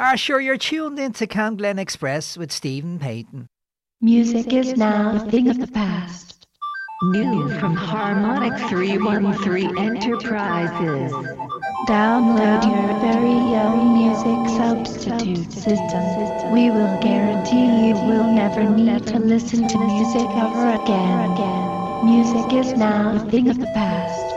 Are sure you're tuned into Cam Glen Express with Stephen Payton. Music is now a thing of the past. New from Harmonic 313 Enterprises. Download your very own music substitute system. We will guarantee you will never need to listen to music ever again. Music is now a thing of the past.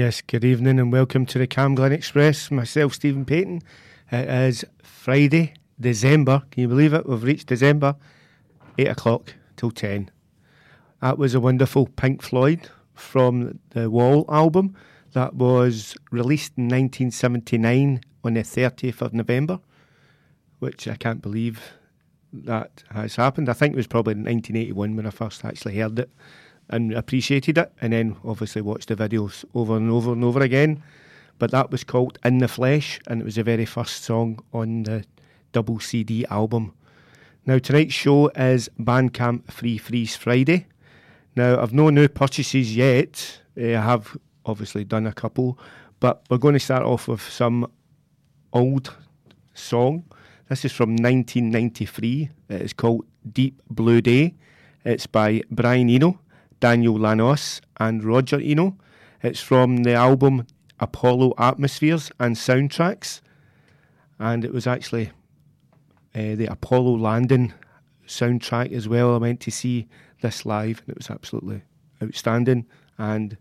Yes, good evening and welcome to the Cam Glen Express. Myself, Stephen Payton. It is Friday, December. Can you believe it? We've reached December, 8 o'clock till 10. That was a wonderful Pink Floyd from the Wall album that was released in 1979 on the 30th of November, which I can't believe that has happened. I think it was probably in 1981 when I first actually heard it and appreciated it, and then obviously watched the videos over and over and over again. But that was called In the Flesh, and it was the very first song on the double CD album. Now, tonight's show is Bandcamp Free Freeze Friday. Now, I've no new purchases yet. Eh, I have obviously done a couple, but we're going to start off with some old song. This is from 1993. It is called Deep Blue Day. It's by Brian Eno Daniel Lanois and Roger Eno. It's from the album Apollo Atmospheres and Soundtracks, and it was actually uh, the Apollo landing soundtrack as well. I went to see this live, and it was absolutely outstanding and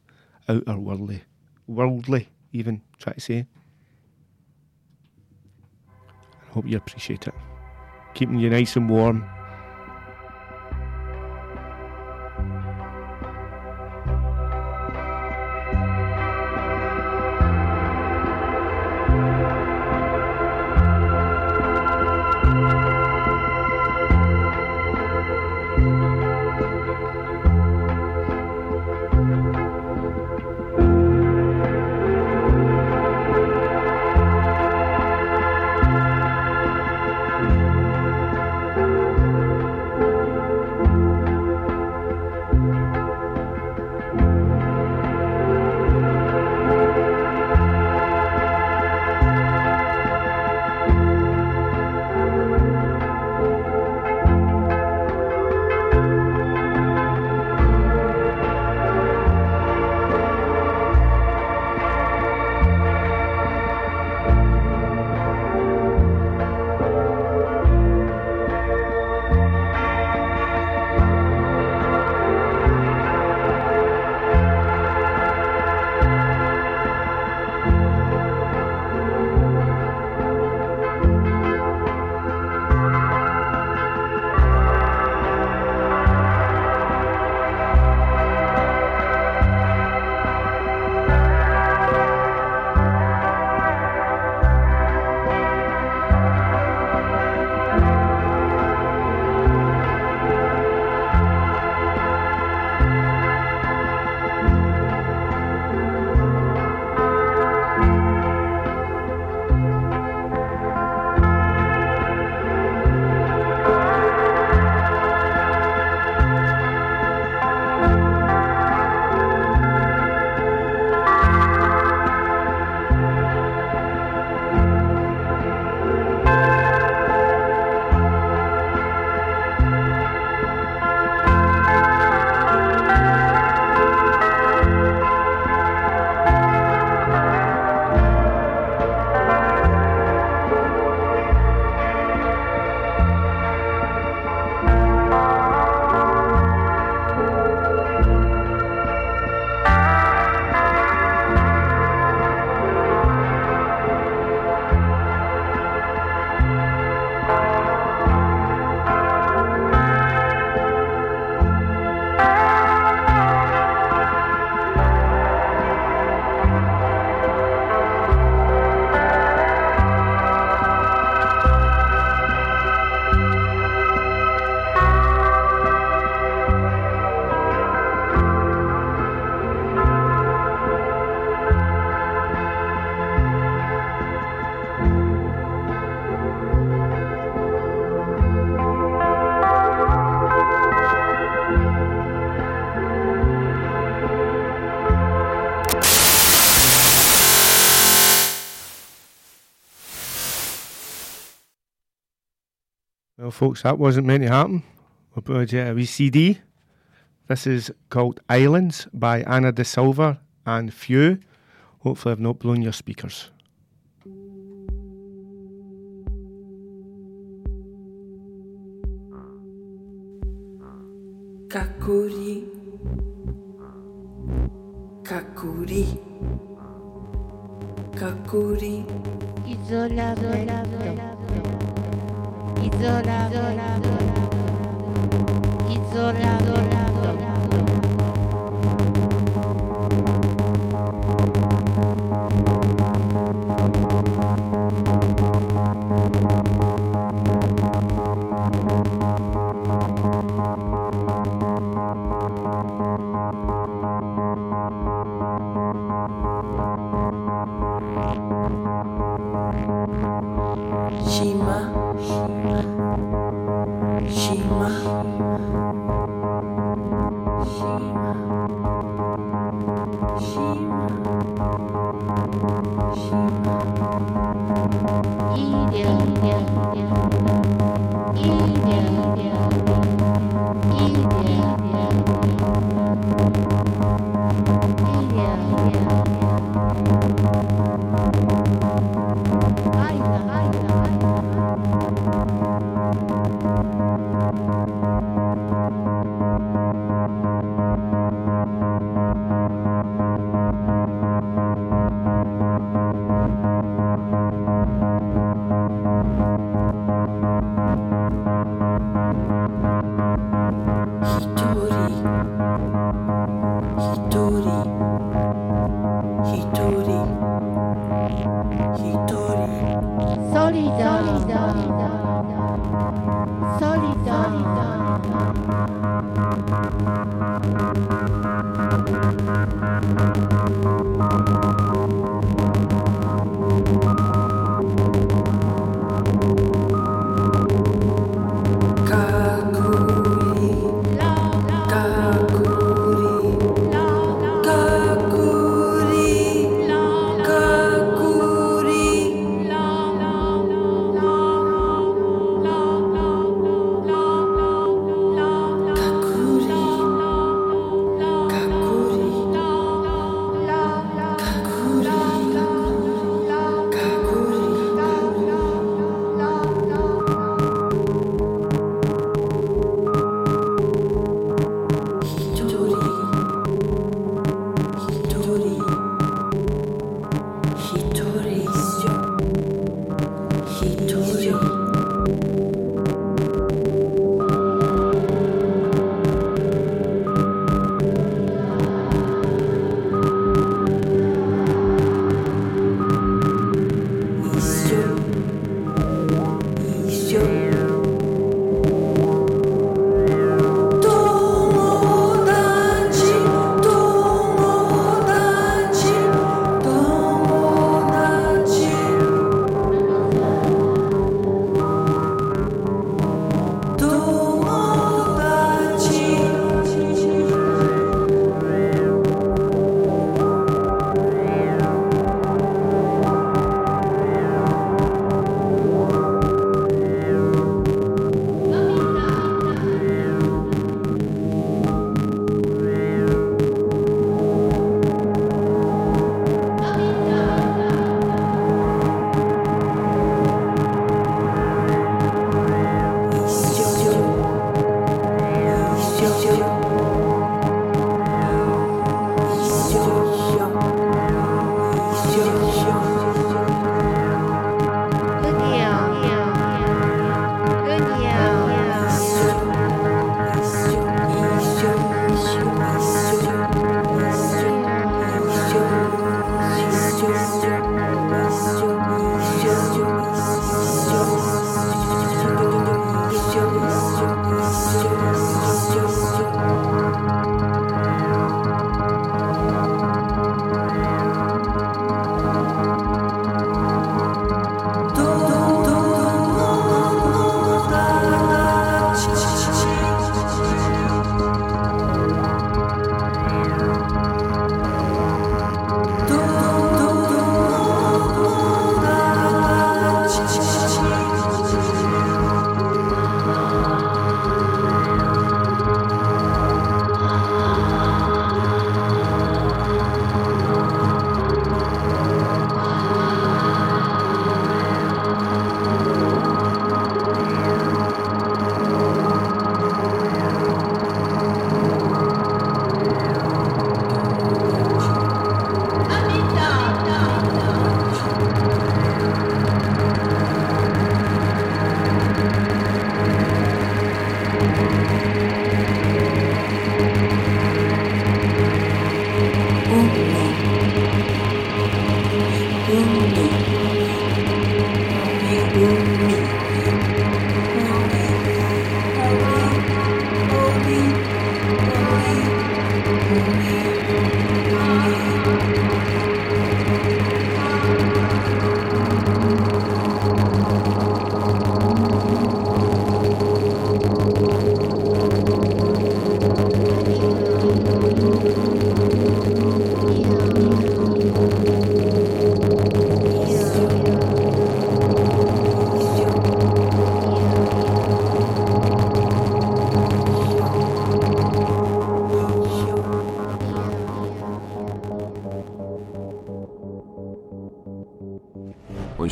outer worldly, worldly even try to say. I hope you appreciate it. Keeping you nice and warm. Folks, that wasn't meant to happen. We'll put a wee CD. This is called Islands by Anna De Silva and Few. Hopefully, I've not blown your speakers. Kakuri. Kakuri. Kakuri. Isolamento. Isolamento. Isolamento.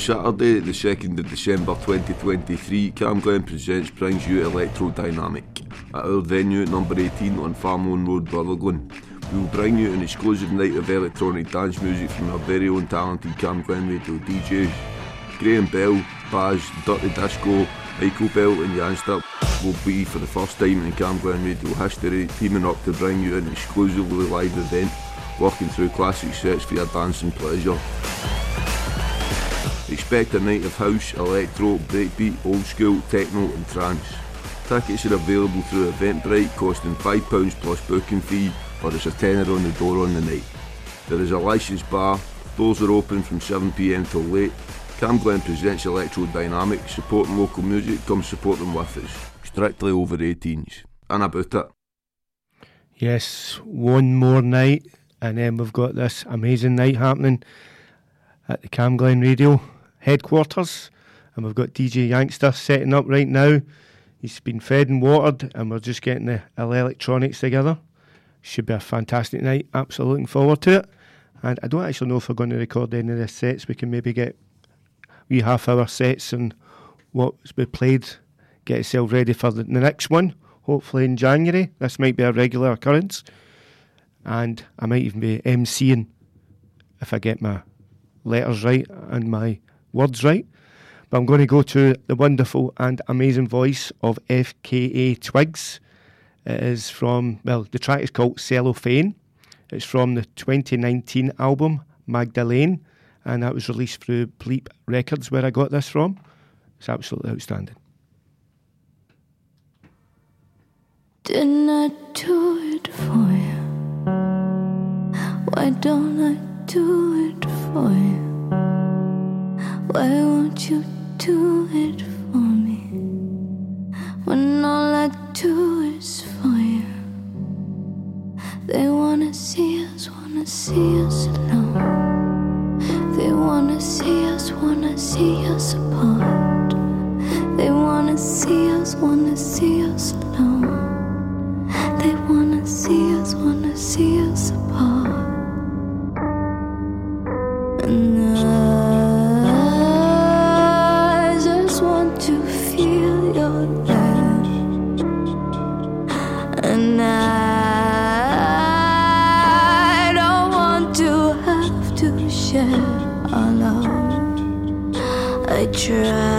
Saturday, the 2nd of December 2023, Cam Glen Presents brings you Electrodynamic at our venue number 18 on Farmeloan Road, Rutherglen. We will bring you an exclusive night of electronic dance music from our very own talented Cam Glen radio DJs. Graham Bell, Baz, Dirty Disco, Michael Bell and Janster will be for the first time in Cam Glen radio history teaming up to bring you an exclusively live event working through classic sets for your dancing pleasure. Expect a night of house, electro, breakbeat, old school, techno and trance. Tickets are available through Eventbrite costing £5 plus booking fee or it's a tenner on the door on the night. There is a licensed bar, doors are open from 7pm till late. Cam Glen presents Electro Dynamic, supporting local music, come support them with us. Strictly over 18s. And about it. Yes, one more night, and then we've got this amazing night happening at the Cam Glen Radio headquarters, and we've got DJ Yankster setting up right now. He's been fed and watered, and we're just getting the electronics together. Should be a fantastic night. Absolutely looking forward to it. And I don't actually know if we're going to record any of the sets. We can maybe get wee half hour sets and what's been played. Get yourself ready for the, the next one. Hopefully in January. This might be a regular occurrence. And I might even be MCing if I get my letters right and my words right. But I'm going to go to the wonderful and amazing voice of FKA Twigs. It is from, well, the track is called Cellophane. It's from the 2019 album Magdalene, and that was released through Bleep Records, where I got this from. It's absolutely outstanding. Didn't I do it for you? Why don't I do it for you? Why won't you do it for me? When all I do is for you. They wanna see us, wanna see us alone. They wanna see us, wanna see us apart. They wanna see us, wanna see us alone. They wanna see us, wanna see us apart. Try,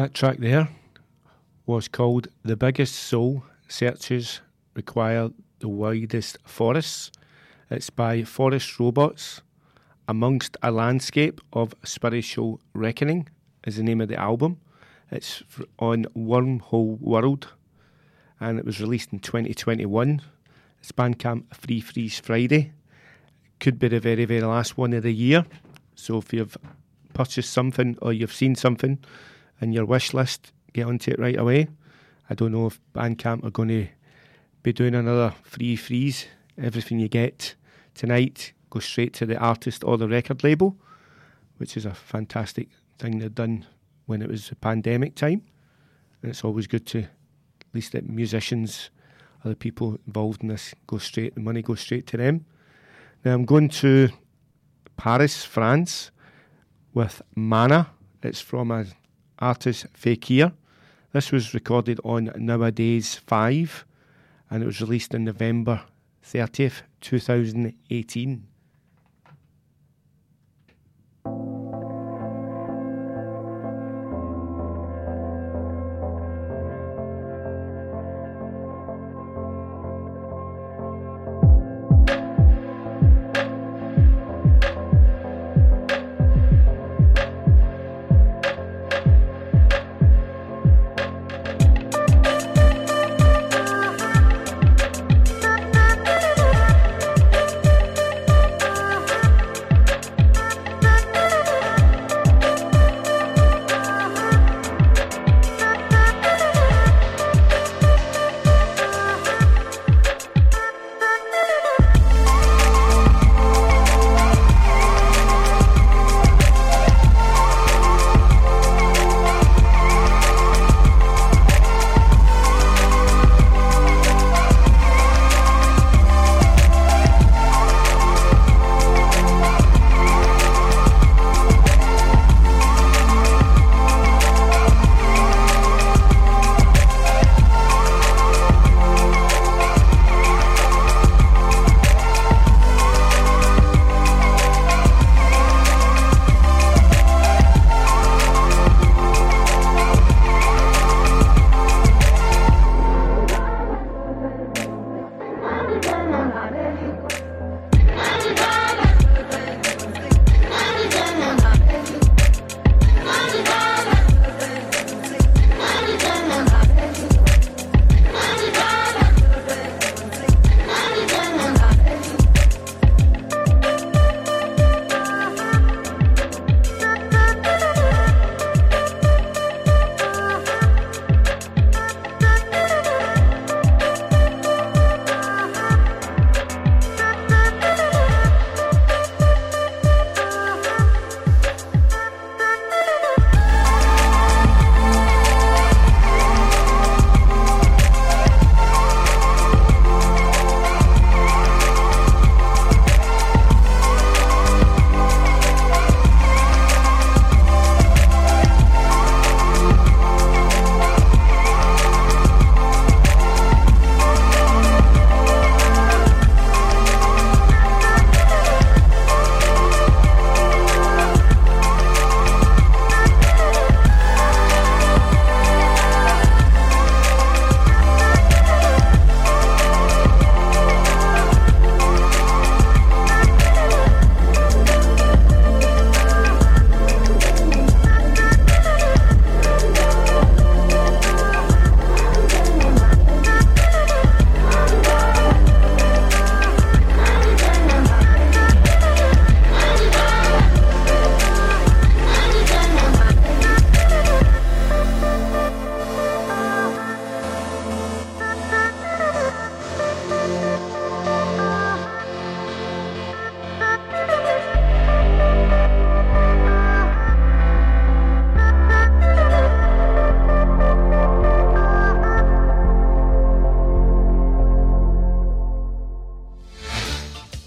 That track there was called The Biggest Soul Searches Require the Widest Forests. It's by Forest Robots. Amongst a Landscape of Spiritual Reckoning is the name of the album. It's on Wormhole World and it was released in 2021. It's Bandcamp Free Freeze Friday. Could be the very, very last one of the year. So if you've purchased something or you've seen something in your wish list, get onto it right away. I don't know if Bandcamp are going to be doing another free freeze. Everything you get tonight goes straight to the artist or the record label, which is a fantastic thing they've done when it was the pandemic time. And it's always good to, at least that musicians or the people involved in this go straight, the money goes straight to them. Now I'm going to Paris, France with Mana. It's from an artist Fakir. This was recorded on Nowadays 5 and it was released on November 30th, 2018.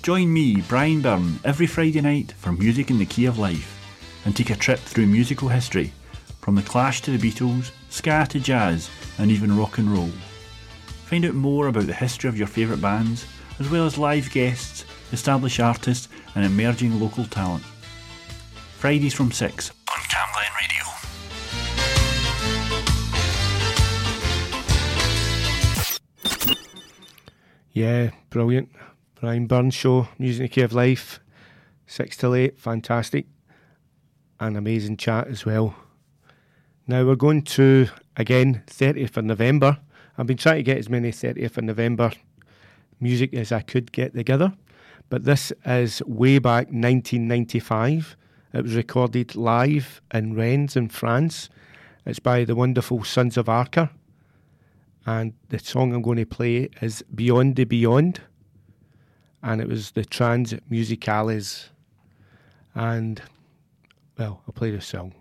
Join me, Brian Byrne, every Friday night for Music in the Key of Life and take a trip through musical history from the Clash to the Beatles, ska to jazz, and even rock and roll. Find out more about the history of your favourite bands, as well as live guests, established artists, and emerging local talent. Fridays from 6 on Camglen Radio. Yeah, brilliant. Brian Byrne's show, Music in the Key of Life, six till eight, fantastic. An amazing chat as well. Now we're going to again 30th of November. I've been trying to get as many 30th of November music as I could get together, but this is way back 1995. It was recorded live in Rennes in France. It's by the wonderful Sons of Arqa, and the song I'm going to play is Beyond the Beyond, and it was the Trans Musicales, and well, I'll play the song.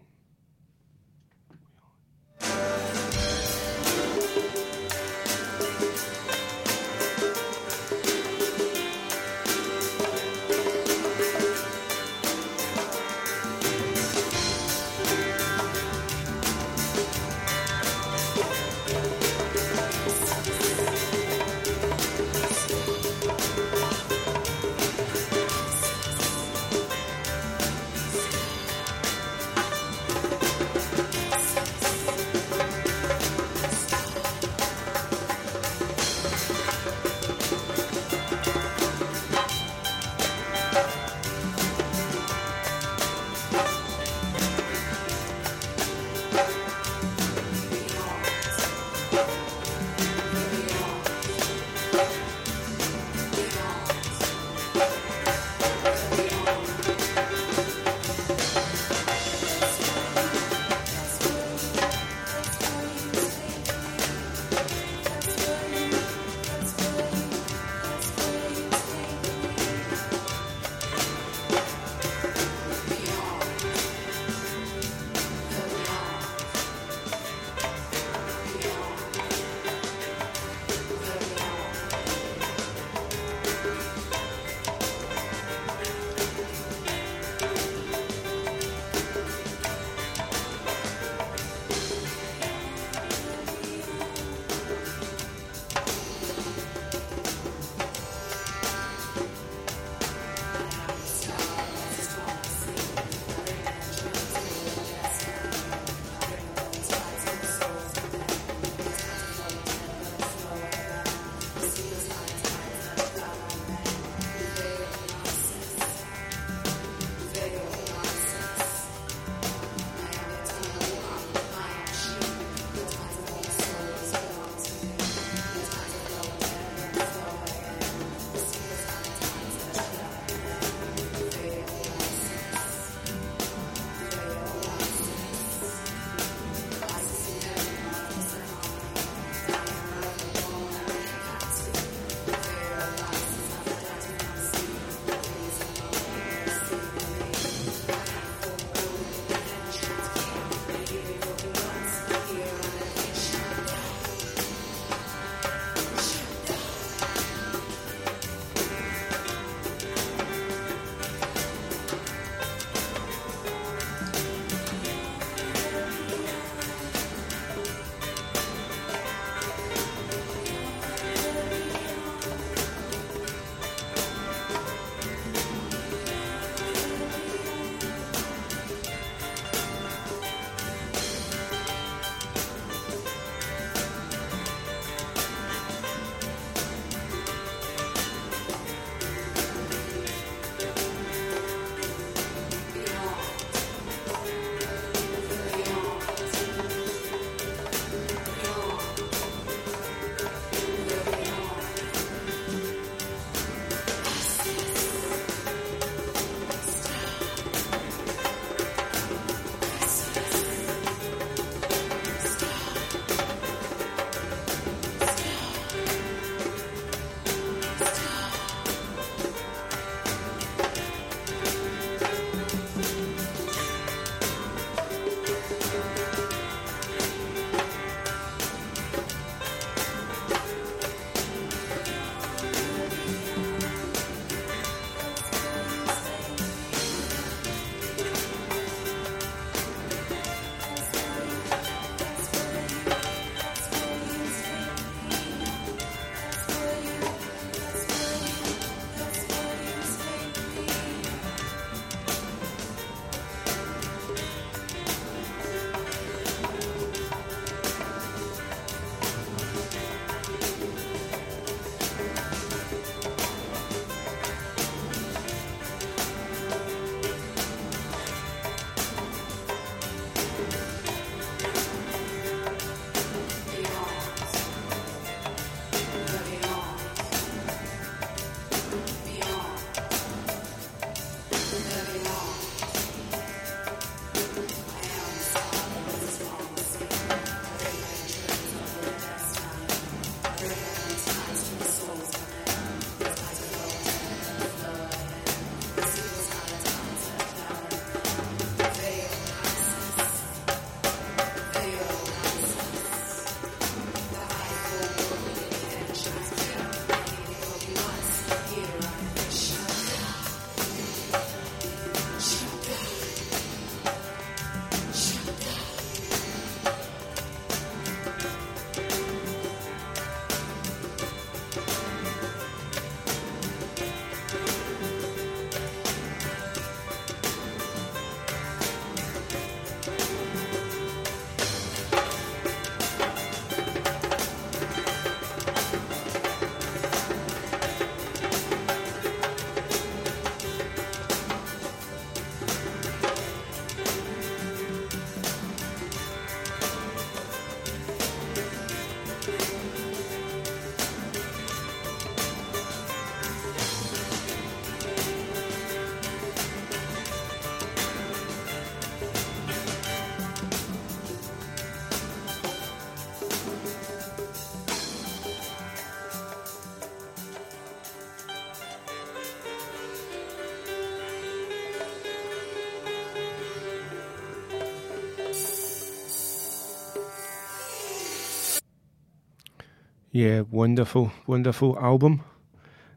Yeah, wonderful, wonderful album.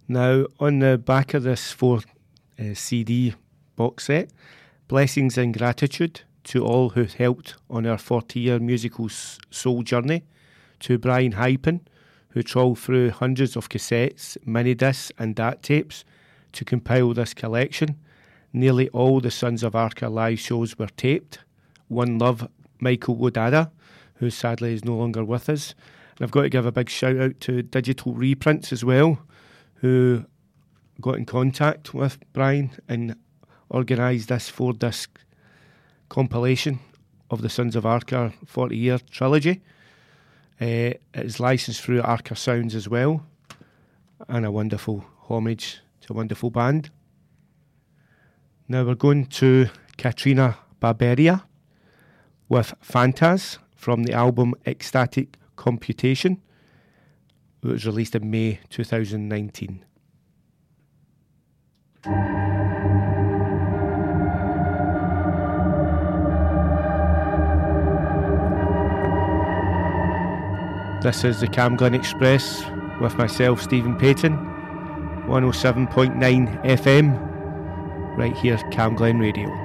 Now, on the back of this four uh, CD box set, blessings and gratitude to all who helped on our 40 year musical soul journey, to Brian Hypen, who trawled through hundreds of cassettes, mini discs, and DAT tapes to compile this collection. Nearly all the Sons of Arqa live shows were taped. One Love, Michael Wodada, who sadly is no longer with us. And I've got to give a big shout out to Digital Reprints as well, who got in contact with Brian and organised this four disc compilation of the Sons of Arqa 40 year trilogy. Uh, it is licensed through Arca Sounds as well, and a wonderful homage to a wonderful band. Now we're going to Caterina Barbieri with Fantas from the album Ecstatic Computation. It was released in May 2019. This is the CamGlen Express with myself, Stephen Payton, 107.9 FM, right here, CamGlen Radio.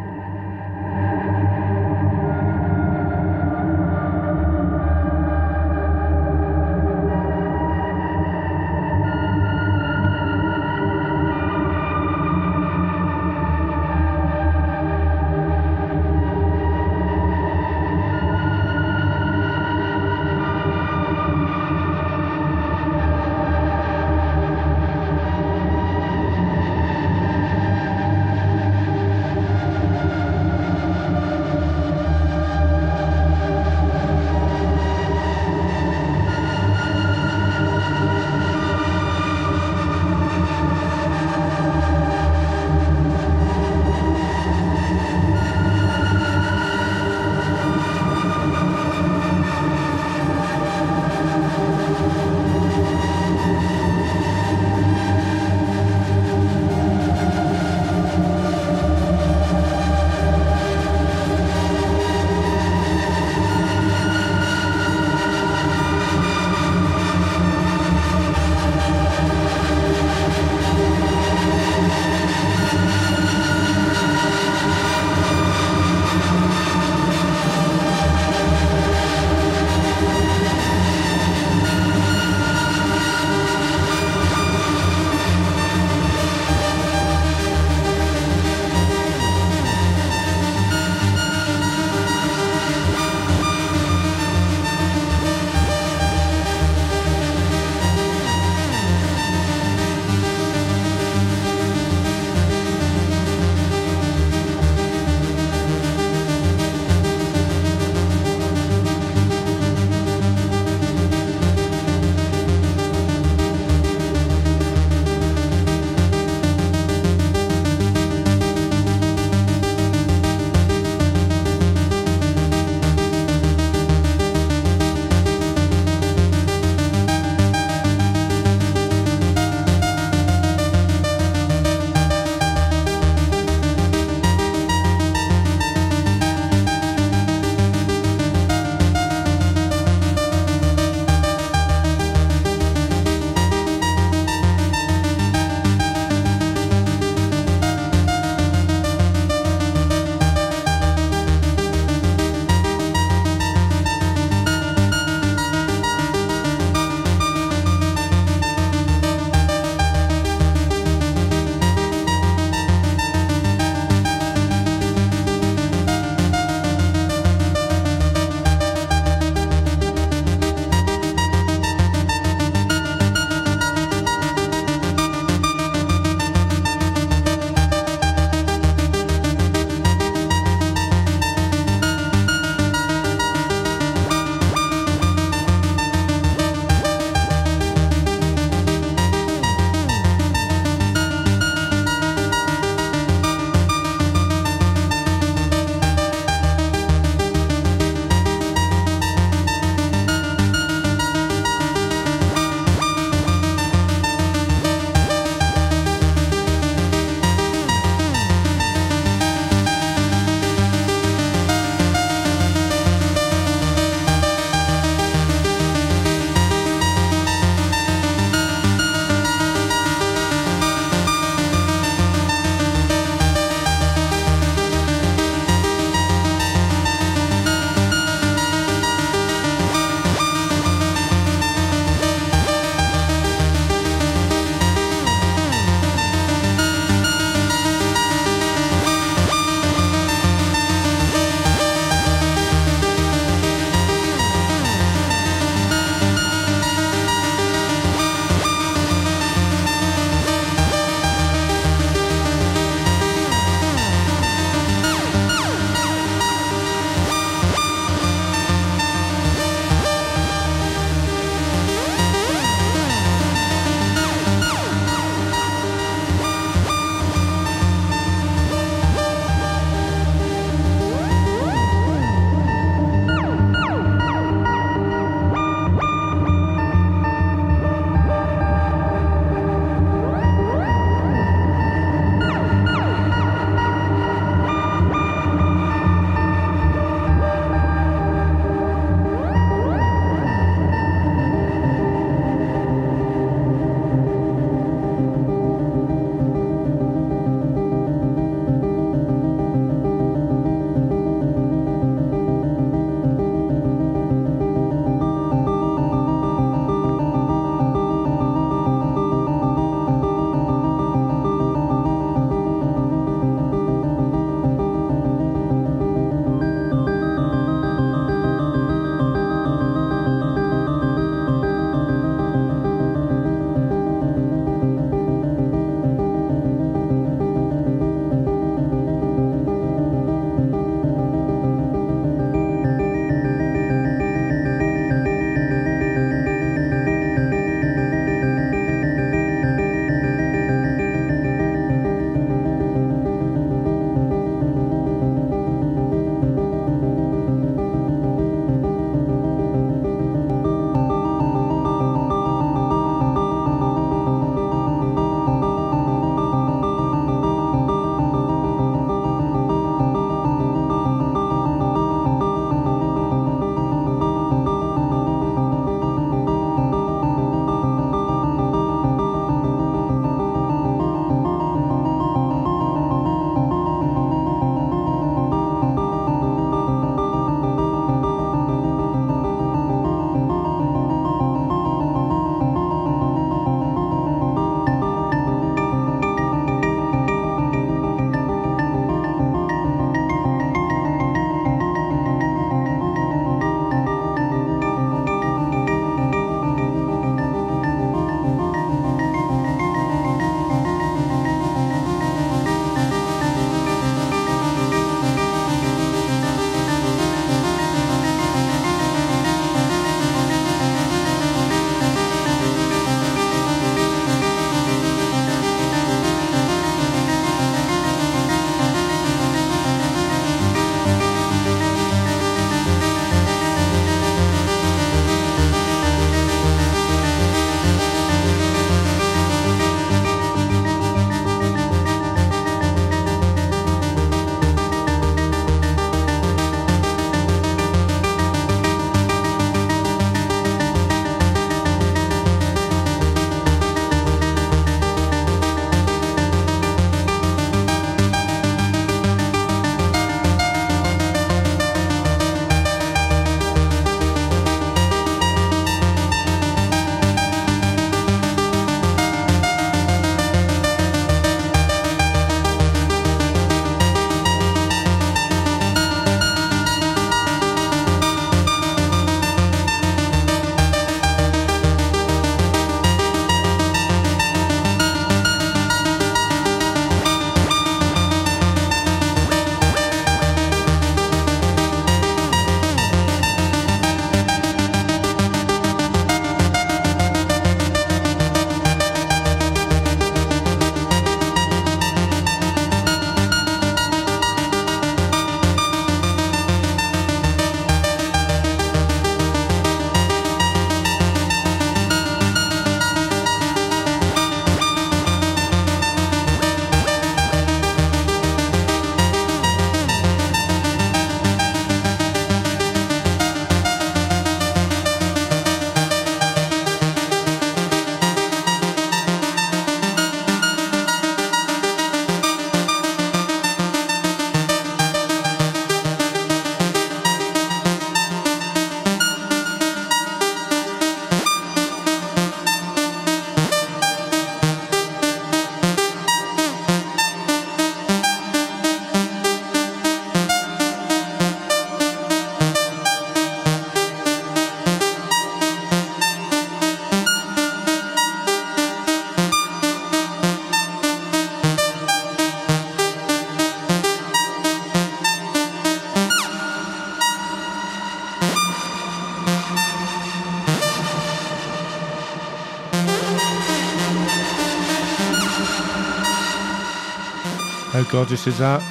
Gorgeous is that?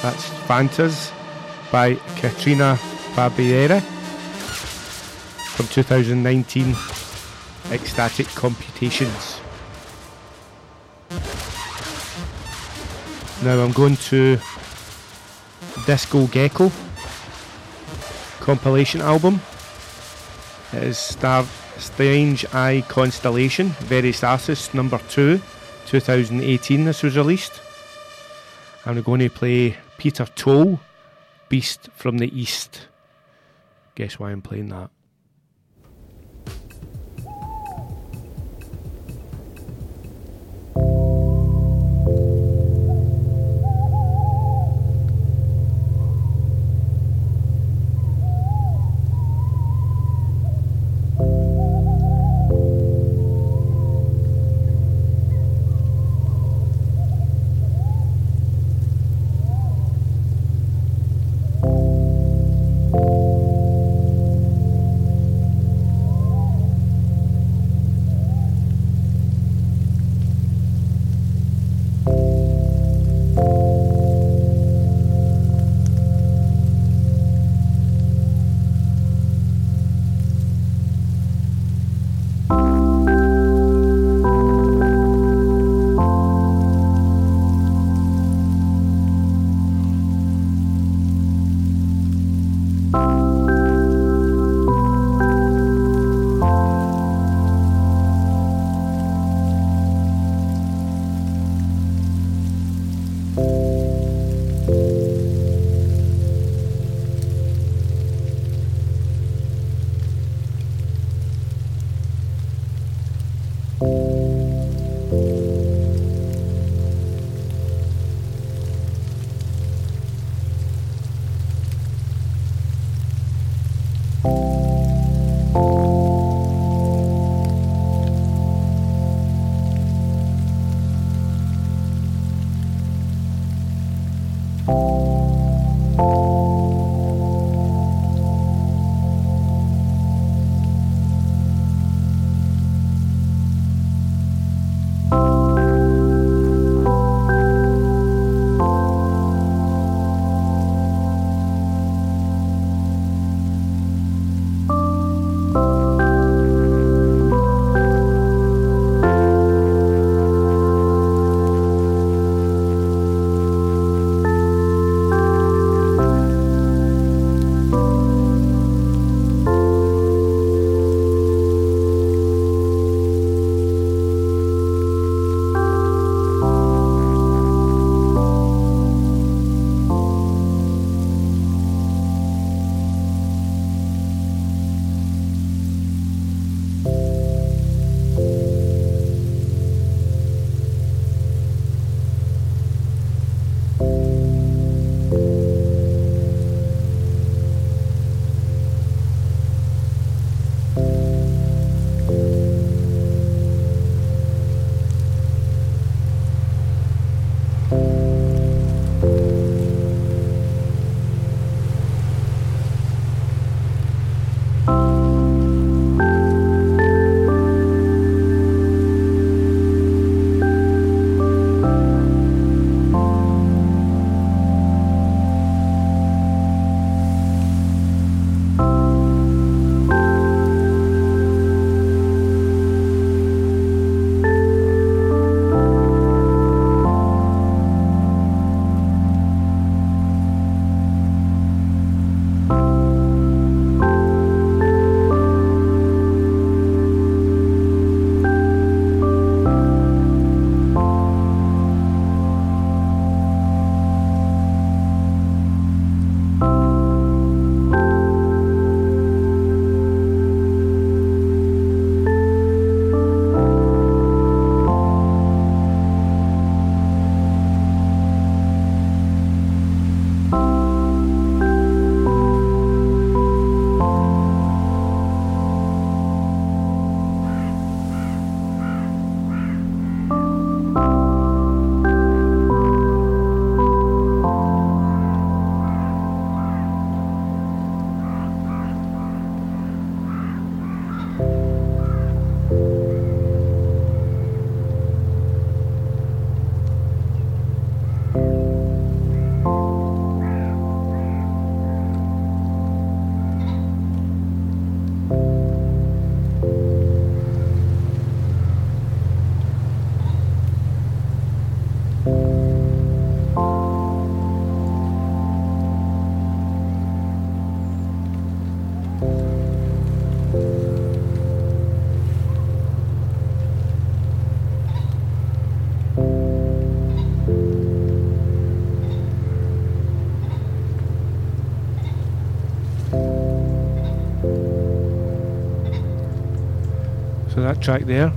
That's Fantas by Caterina Barbieri from 2019 Ecstatic Computations. Now I'm going to Disco Gecko compilation album. It is Star Strange Eye Constellation, Veritatis number 2, 2018 this was released. Going to play Peter Toll, Beast from the East. Guess why I'm playing that? That track there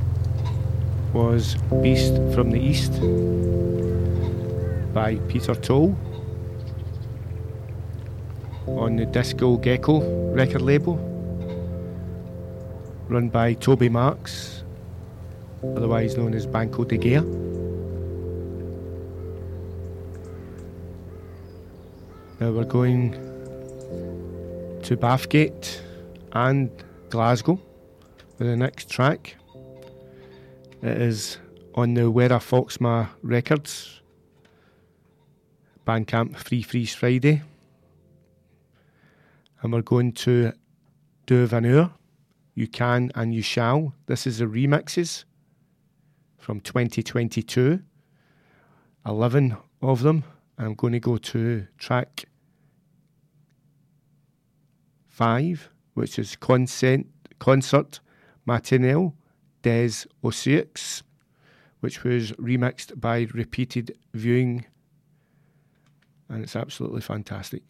was Beast from the East by Peter Toll on the Disco Gecko record label, run by Toby Marks, otherwise known as Banco de Gaia. Now we're going to Bathgate and Glasgow the next track. It is on the Wera Foxma Records Bandcamp Free Freeze Friday. And we're going to De Vanur, You Can and You Shall. This is the remixes from 2022. 11 of them. I'm going to go to track 5, which is Consent, Concert Matinale des Oiseaux, which was remixed by Repeated Viewing. And it's absolutely fantastic.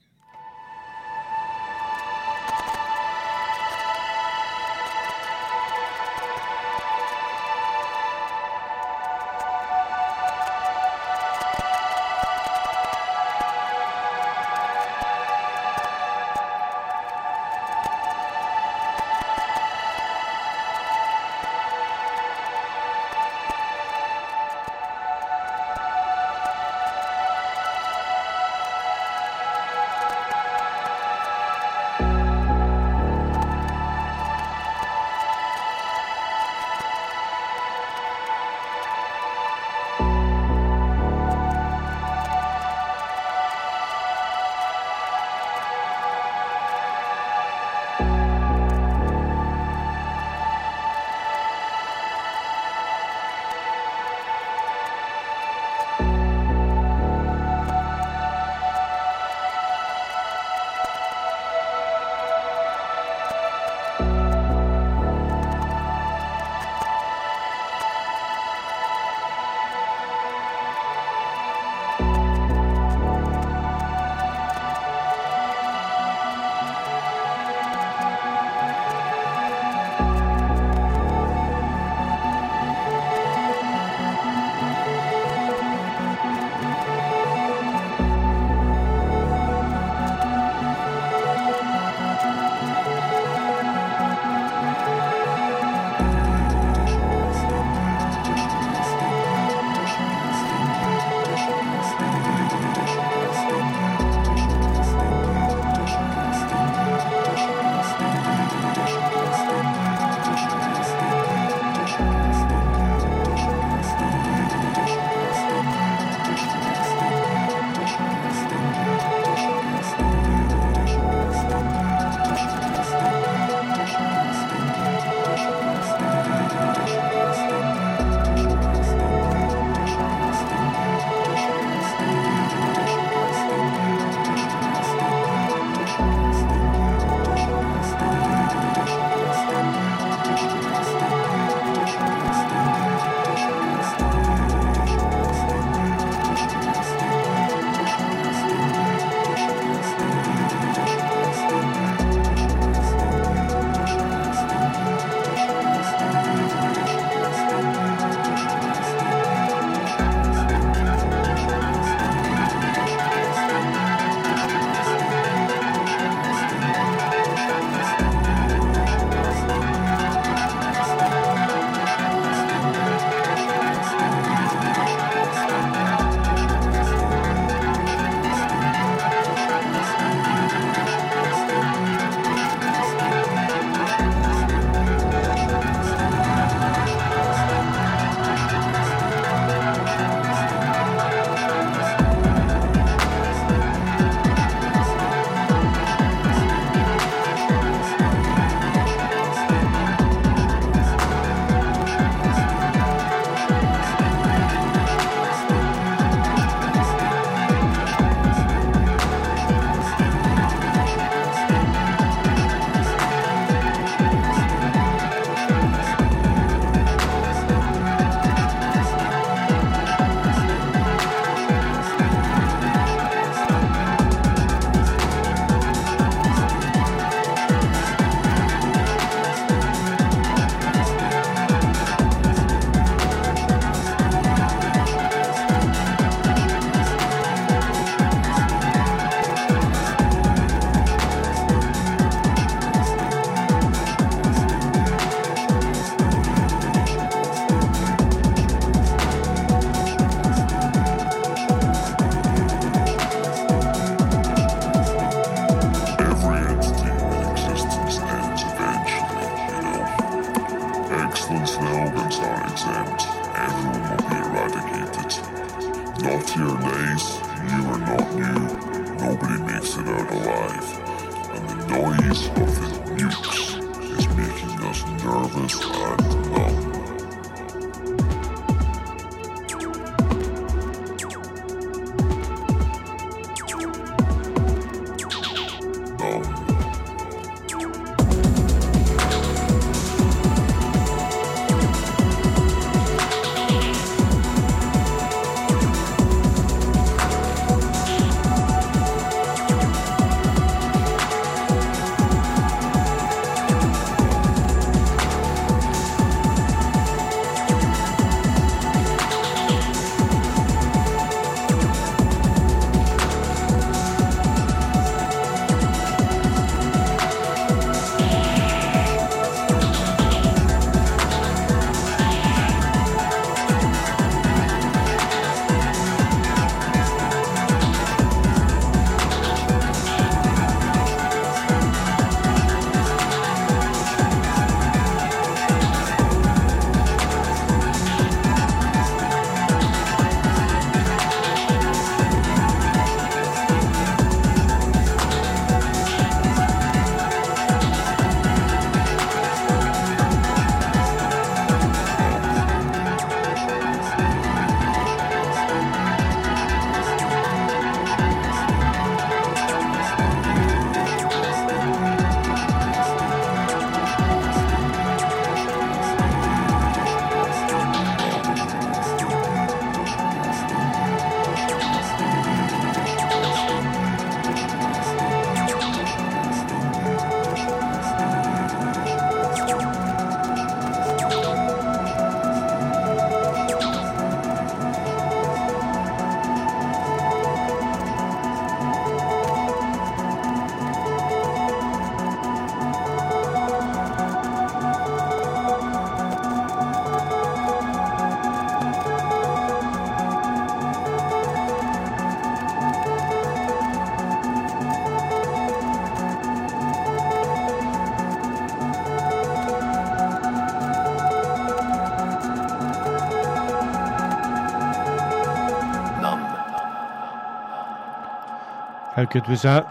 How good was that?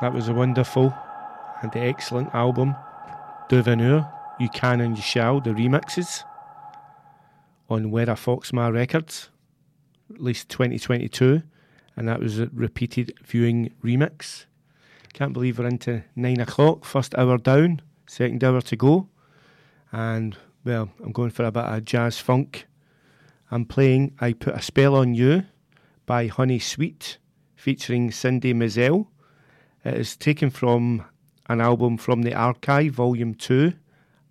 That was a wonderful and excellent album. Devenir, You Can and You Shall, the remixes on Wera Foxma Records, released 2022, and that was a repeated viewing remix. Can't believe we're into nine o'clock, first hour down, second hour to go. And well, I'm going for a bit of jazz funk. I'm playing I Put a Spell on You by Honey Sweet featuring Cindy Mizelle. It is taken from an album from the Archive, Volume 2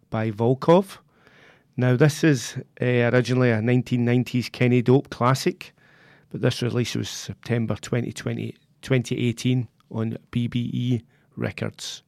by Volcov. Now, this is uh, originally a 1990s Kenny Dope classic, but this release was September 2020, 2018 on BBE Records.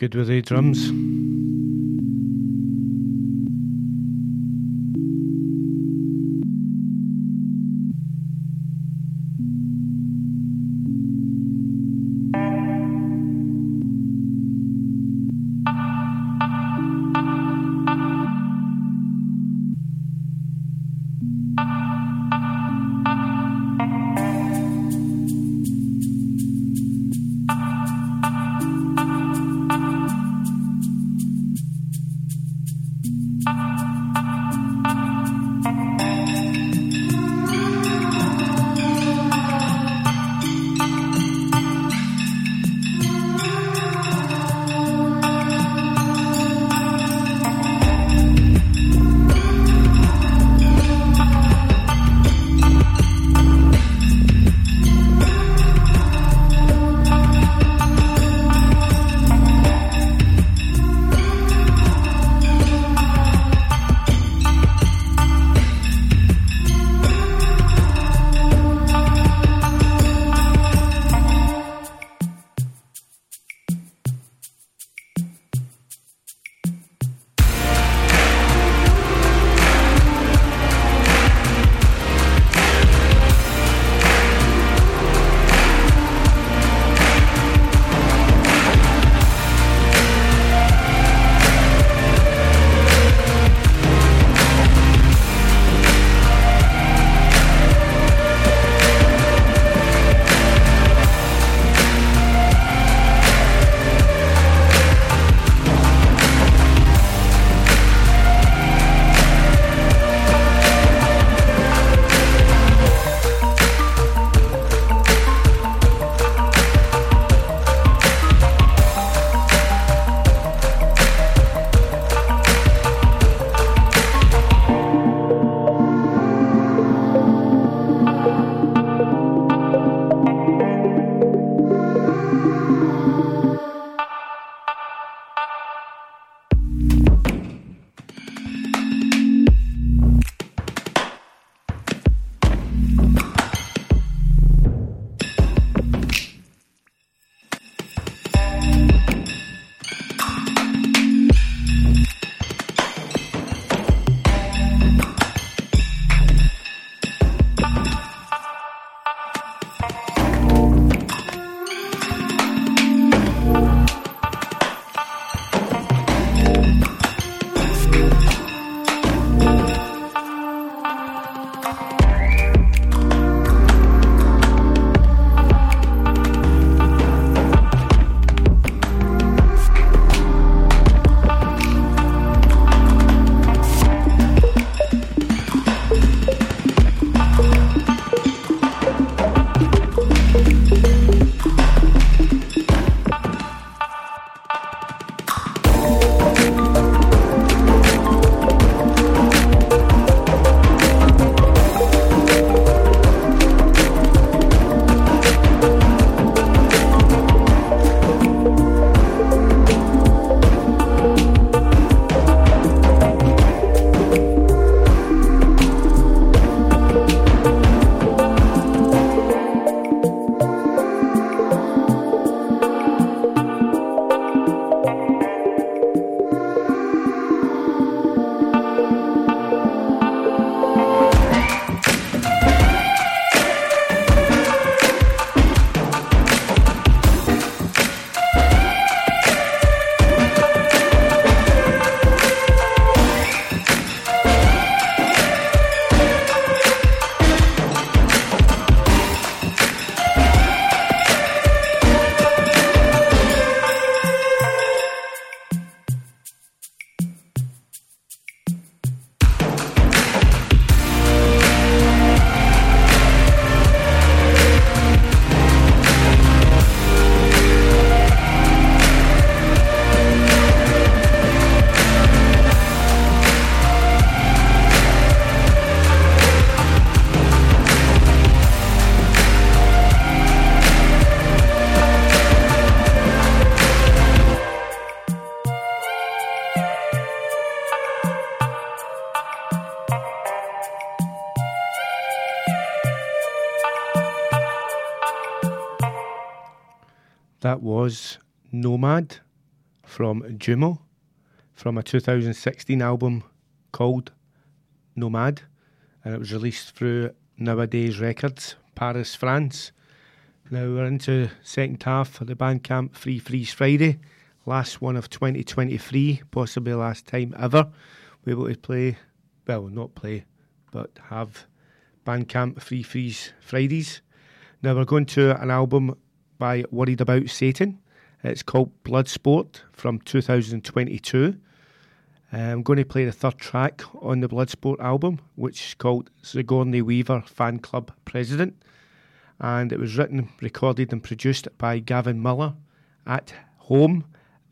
Good with they drums? From Jumo from a 2016 album called Nomad, and uh, it was released through Nowadays Records, Paris, France. Now we're into second half of the Bandcamp Free Freeze Friday, last one of 2023, possibly last time ever we're able to play, well, not play, but have Bandcamp Free Freeze Fridays. Now we're going to an album by Worried About Satan. It's called Bloodsport from 2022. Uh, I'm going to play the third track on the Bloodsport album, which is called Sigourney Weaver Fan Club President. And it was written, recorded, and produced by Gavin Miller at home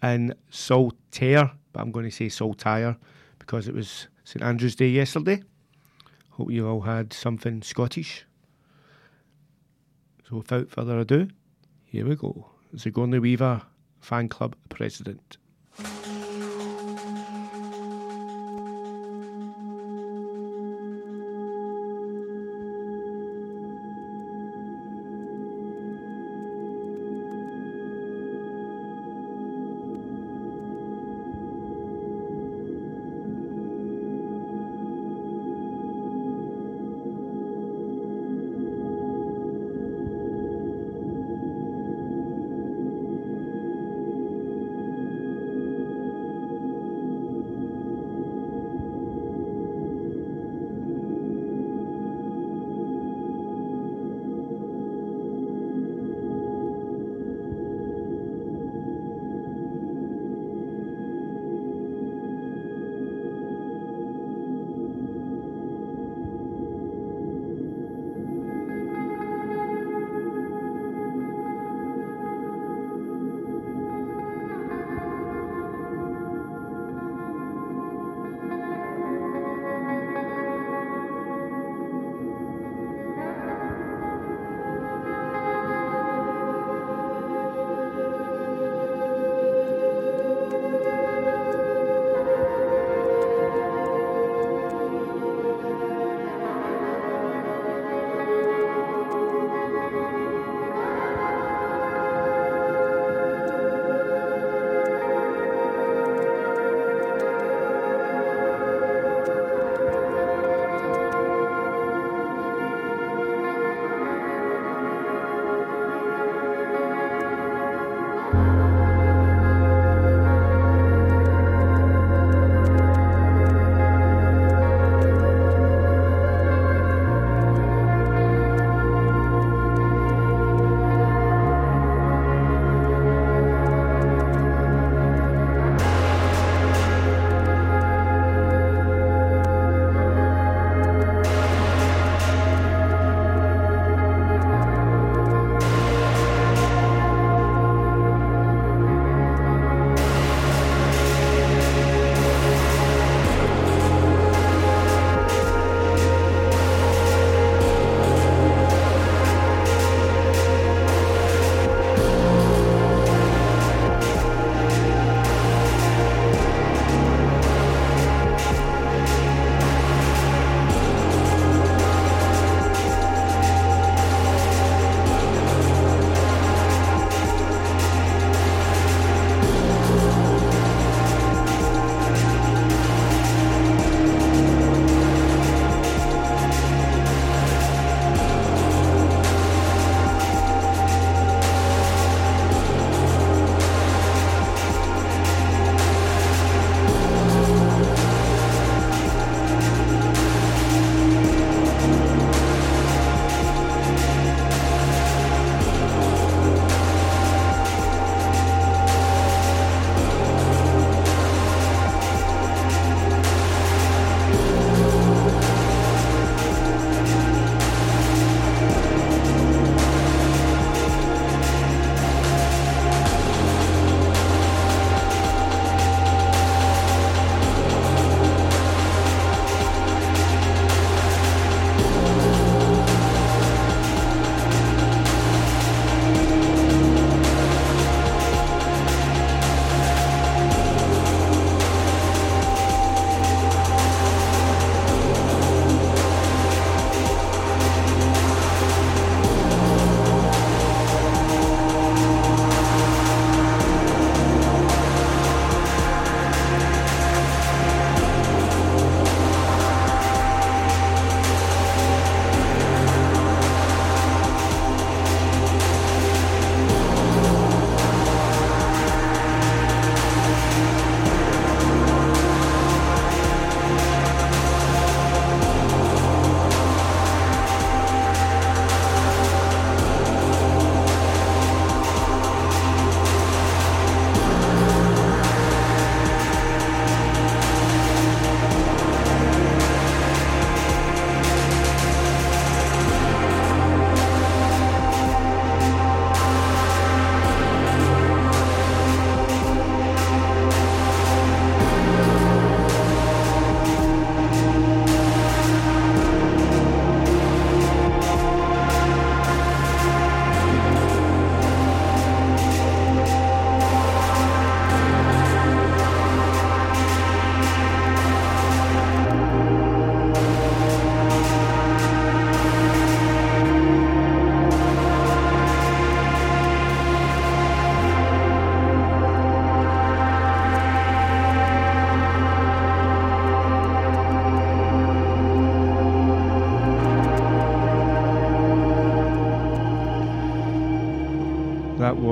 in Saltaire, but I'm going to say Saltire because it was St Andrew's Day yesterday. Hope you all had something Scottish. So without further ado, here we go. Sigourney Weaver Fan Club President.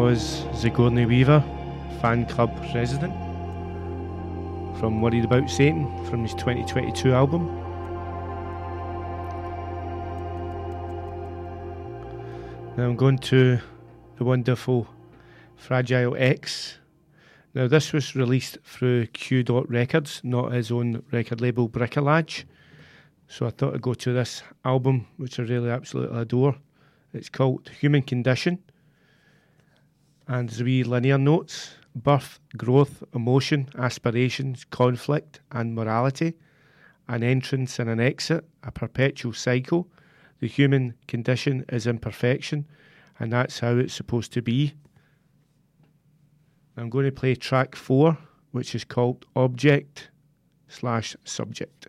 Was Sigourney Weaver, fan club resident, from Worried About Satan from his 2022 album. Now I'm going to the wonderful Fragile X. Now this was released through Q Dot Records, not his own record label Bricolage. So I thought I'd go to this album, which I really absolutely adore. It's called Human Condition. And there's wee linear notes birth, growth, emotion, aspirations, conflict, and morality. An entrance and an exit, a perpetual cycle. The human condition is imperfection, and that's how it's supposed to be. I'm going to play track four, which is called Object slash Subject.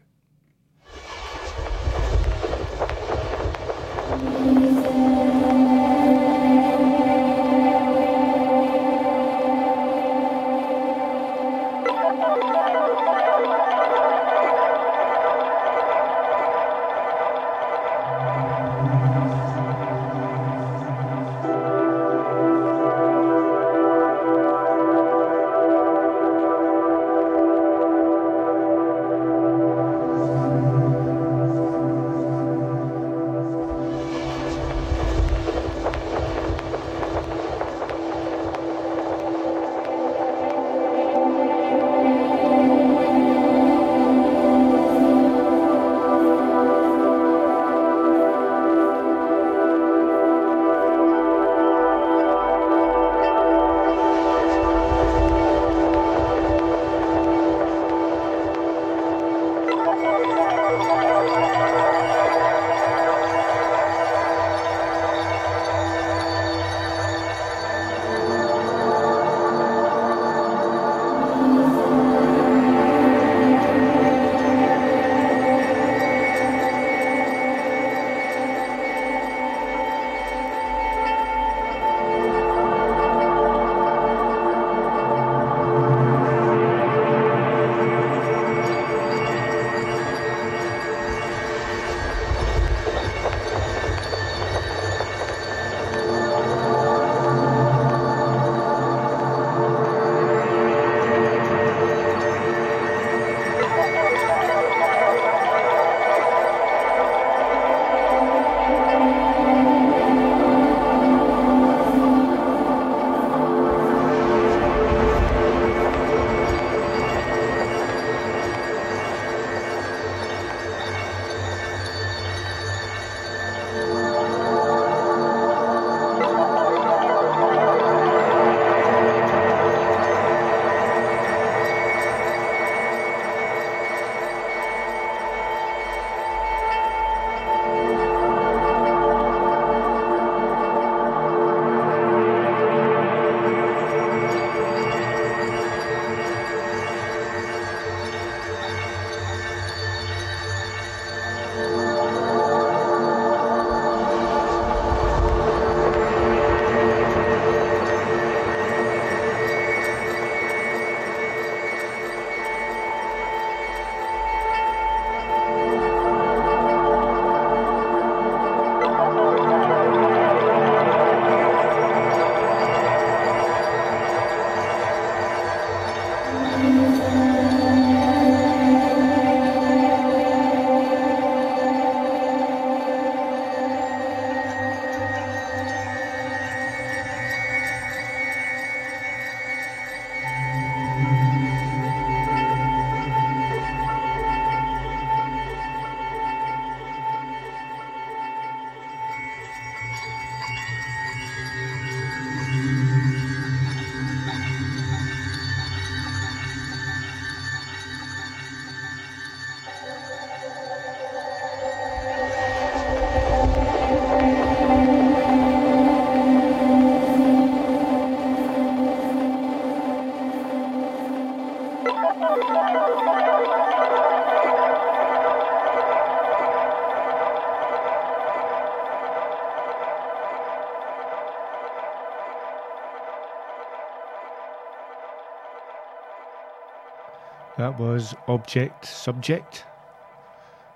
That was Object Subject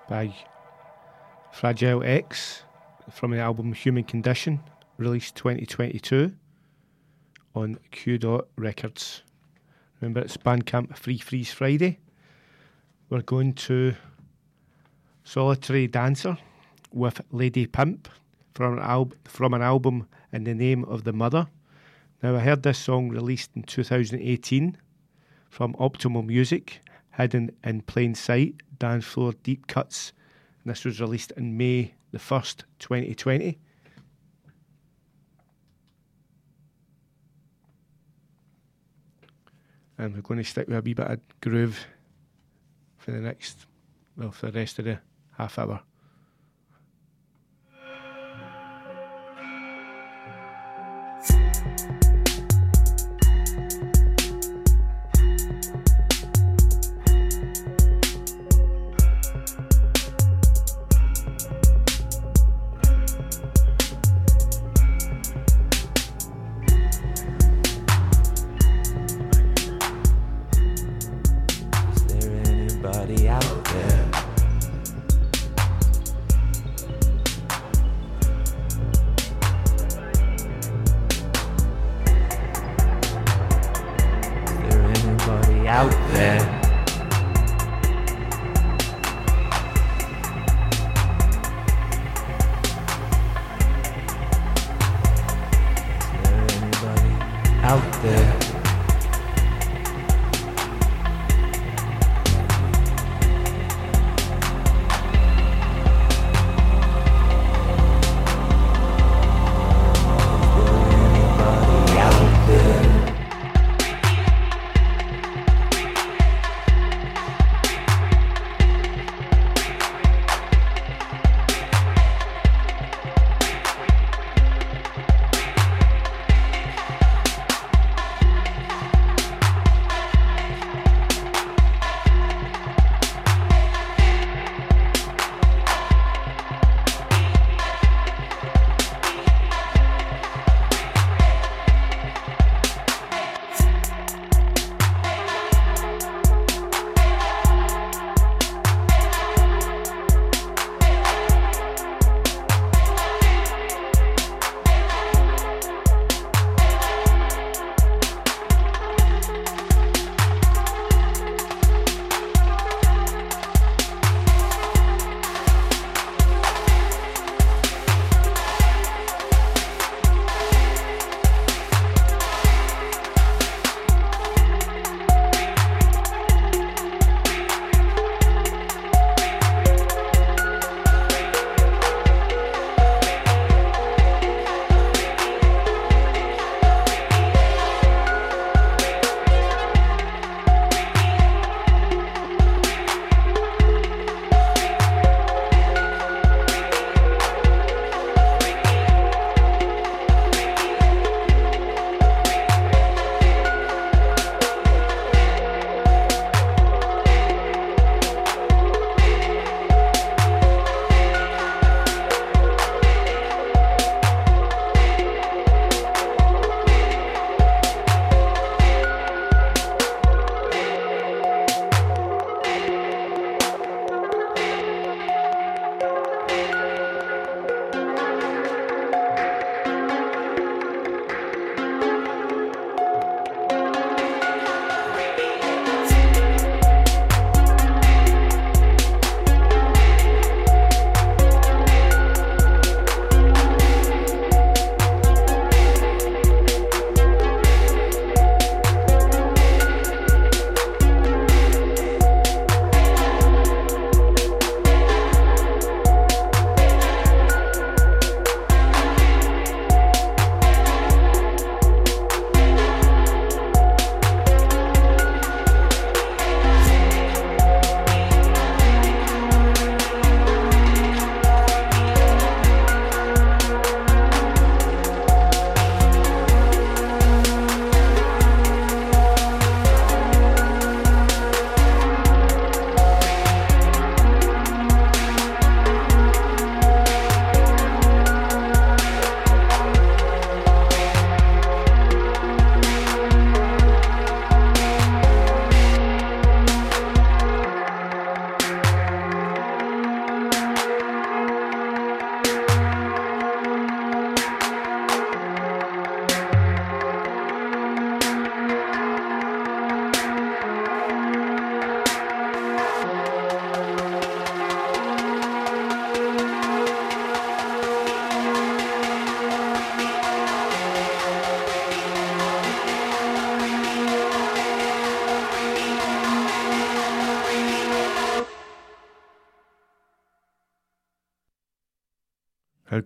by Fragile X from the album Human Condition, released 2022. on Q Dot Records. Remember, it's Bandcamp Free Freeze Friday. We're going to Solitary Dancer with Lady Pimp from an, al- from an album in the name of the mother. Now, I heard this song released in 2018 from Optimo Music, Hidden in Plain Sight, Dance Floor Deep Cuts. And this was released in May the 1st, 2020. And we're going to stick with a wee bit of groove for the next, well, for the rest of the half hour.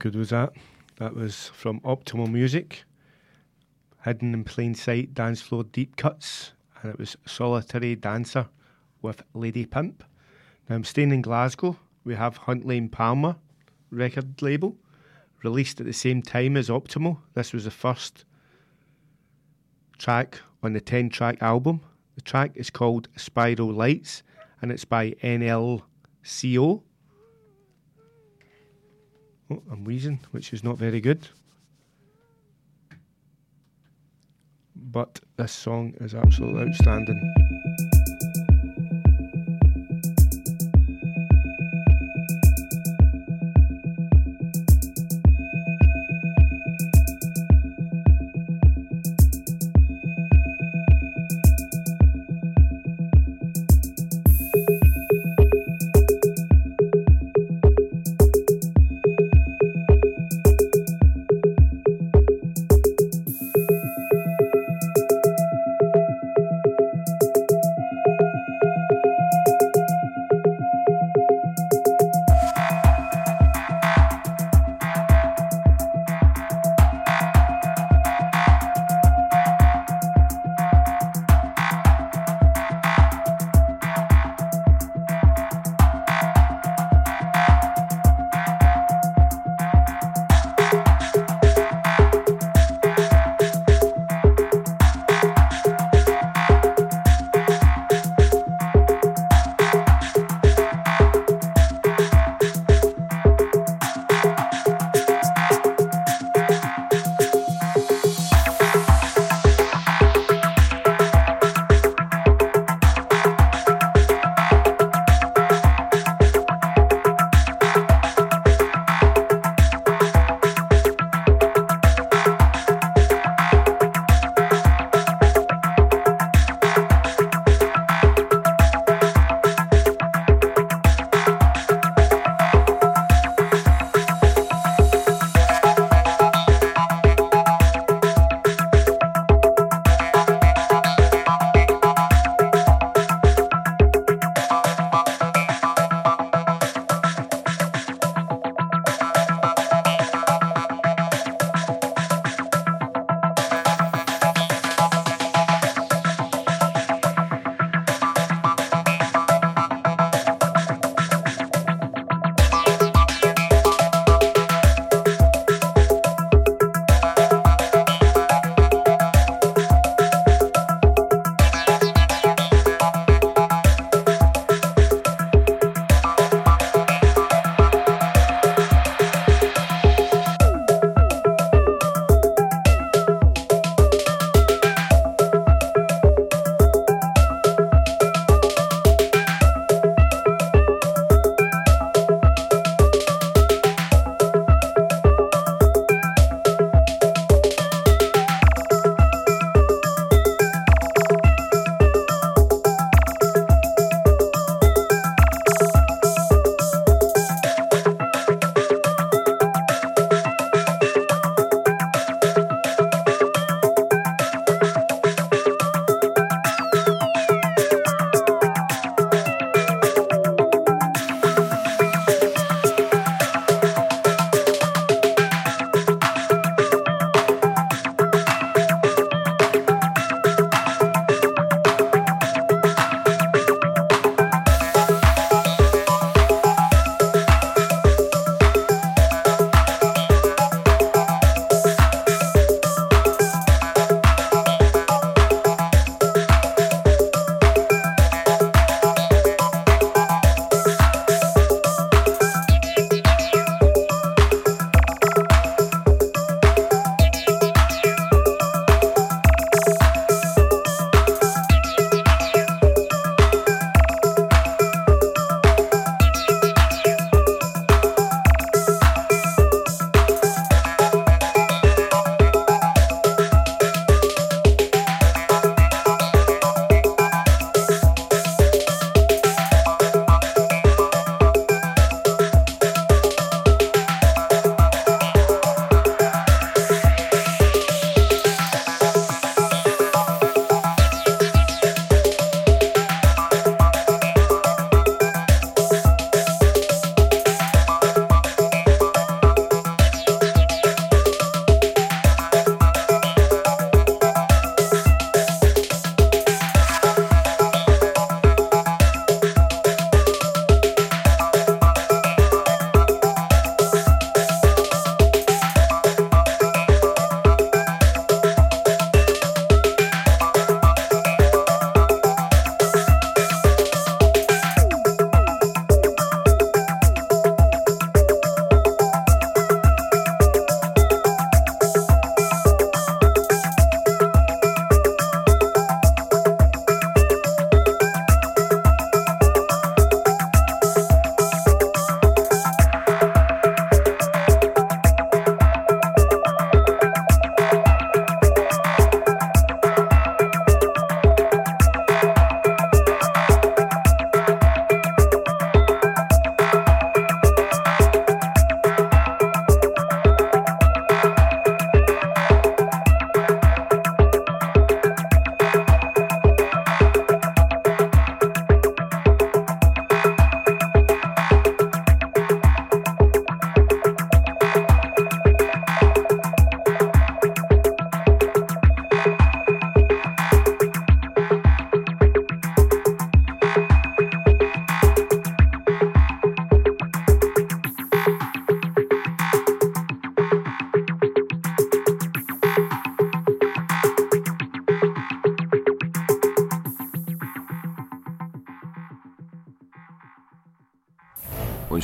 Good was that? That was from Optimo Music. Hidden in Plain Sight Dance Floor Deep Cuts. And it was Solitary Dancer with Lady Pimp. Now I'm staying in Glasgow. We have Hunt Lane Palmer record label. Released at the same time as Optimo. This was the first track on the 10 track album. The track is called Spiral Lights and it's by NLCO. Oh, I'm wheezing, which is not very good. But this song is absolutely outstanding.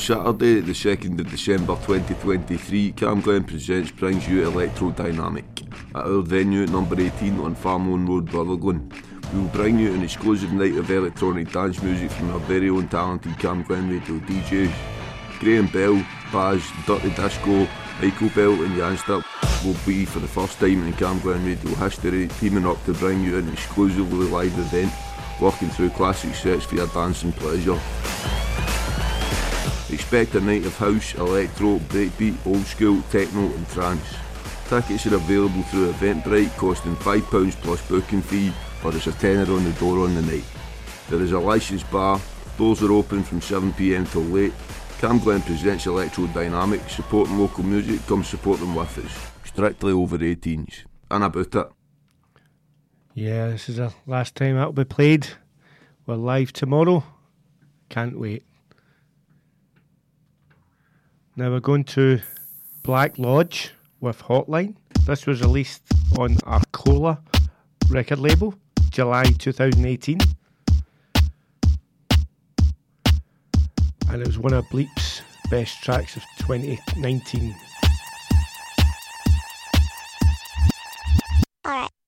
Saturday, the 2nd of December 2023, Cam Glen Presents brings you Electrodynamic at our venue number 18 on Farmone Road, Rutherglen. We will bring you an exclusive night of electronic dance music from our very own talented Cam Glen radio DJs. Graham Bell, Baz, Dirty Disco, Michael Bell and Janster will be for the first time in Cam Glen radio history teaming up to bring you an exclusively live event working through classic sets for your dancing pleasure. Expect a night of house, electro, breakbeat, old school, techno and trance. Tickets are available through Eventbrite costing £5 plus booking fee or it's a tenner on the door on the night. There is a licensed bar, doors are open from 7pm till late. CamGlen presents Electro Dynamic, supporting local music, come support them with us. Strictly over 18s. And about it. Yeah, this is the last time that'll be played. We're live tomorrow. Can't wait. Now we're going to Black Lodge with Hotline. This was released on Arcola record label, July 2018. And it was one of Bleep's best tracks of 2019. what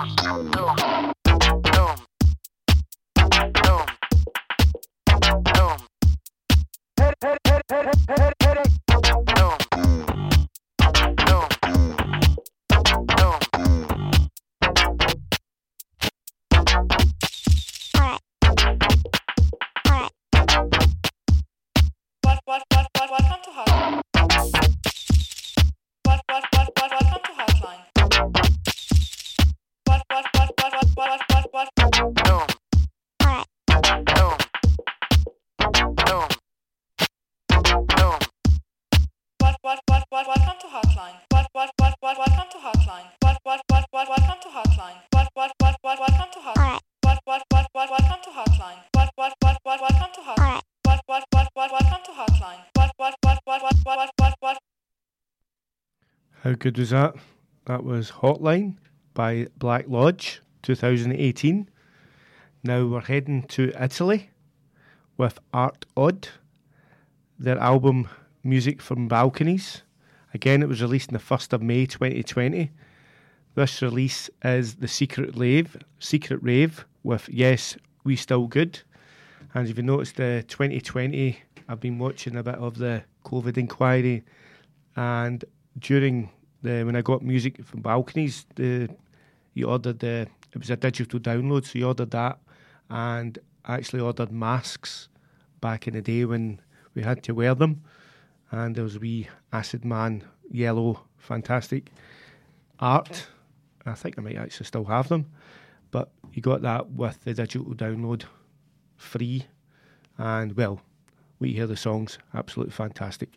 Não. Good was that? That was Hotline by Black Lodge, 2018. Now we're heading to Italy with Art Odd, their album Music from Balconies. Again, it was released on the 1st of May 2020. This release is The Secret Rave, Secret Rave with Yes, We Still Good. And if you noticed, the 2020, I've been watching a bit of the COVID inquiry, and during the when I got music from balconies, the you ordered the it was a digital download, so you ordered that, and actually ordered masks back in the day when we had to wear them, and there was wee Acid Man yellow, fantastic art. I think I might actually still have them, but you got that with the digital download free, and well, we hear the songs, absolutely fantastic.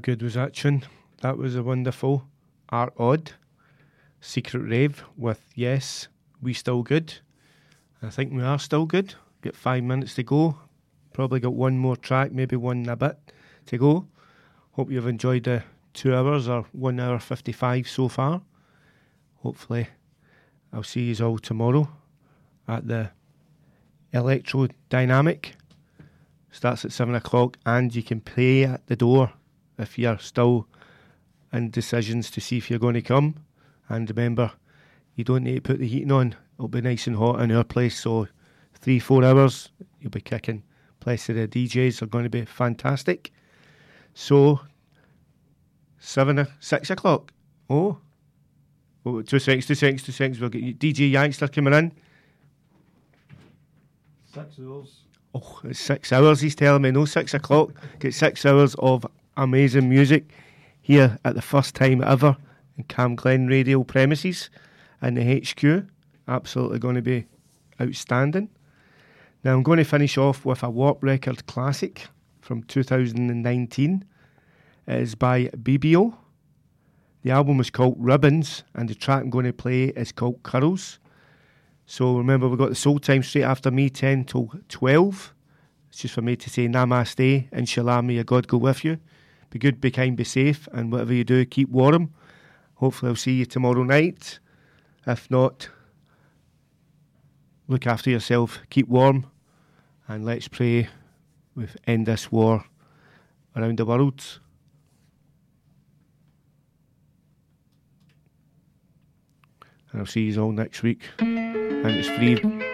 Good was that tune? That was a wonderful Art Odd Secret Rave with Yes, We Still Good. I think we are still good. Got five minutes to go. Probably got one more track, maybe one a bit to go. Hope you've enjoyed the two hours or one hour 55 so far. Hopefully, I'll see you all tomorrow at the Electro Dynamic. Starts at seven o'clock, and you can pay at the door if you're still in decisions to see if you're going to come. And remember, you don't need to put the heating on. It'll be nice and hot in our place, so three, four hours you'll be kicking. Plus, the DJs are going to be fantastic. So, seven, six o'clock. Oh, oh two seconds, two seconds, two seconds. We'll get you- DJ Yankster coming in. Six hours. Oh, it's six hours, he's telling me. No, six o'clock. Get six hours of amazing music here at the first time ever in CamGlen Radio premises in the HQ. Absolutely going to be outstanding. Now, I'm going to finish off with a Warp Record classic from 2019. It is by Bibio. The album was called Ribbons, and the track I'm going to play is called Curls. So remember, we've got the soul time straight after me, 10 till 12. It's just for me to say namaste, inshallah, may your God go with you. Be good, be kind, be safe, and whatever you do, keep warm. Hopefully, I'll see you tomorrow night. If not, look after yourself, keep warm, and let's pray we end this war around the world. And I'll see you all next week. And it's free.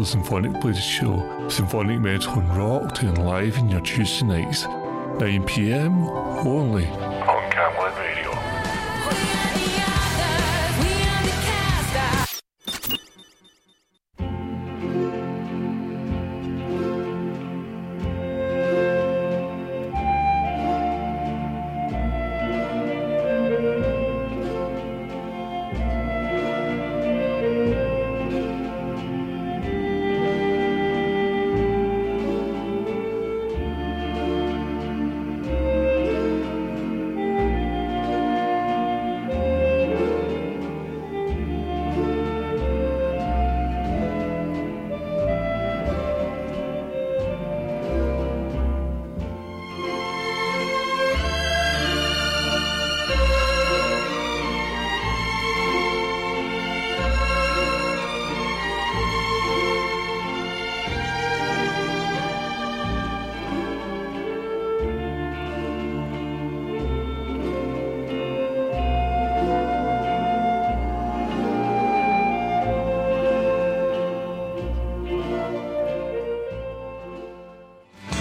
The Symphonic Blues Show. Symphonic metal and rock to enliven your Tuesday nights. 9pm only.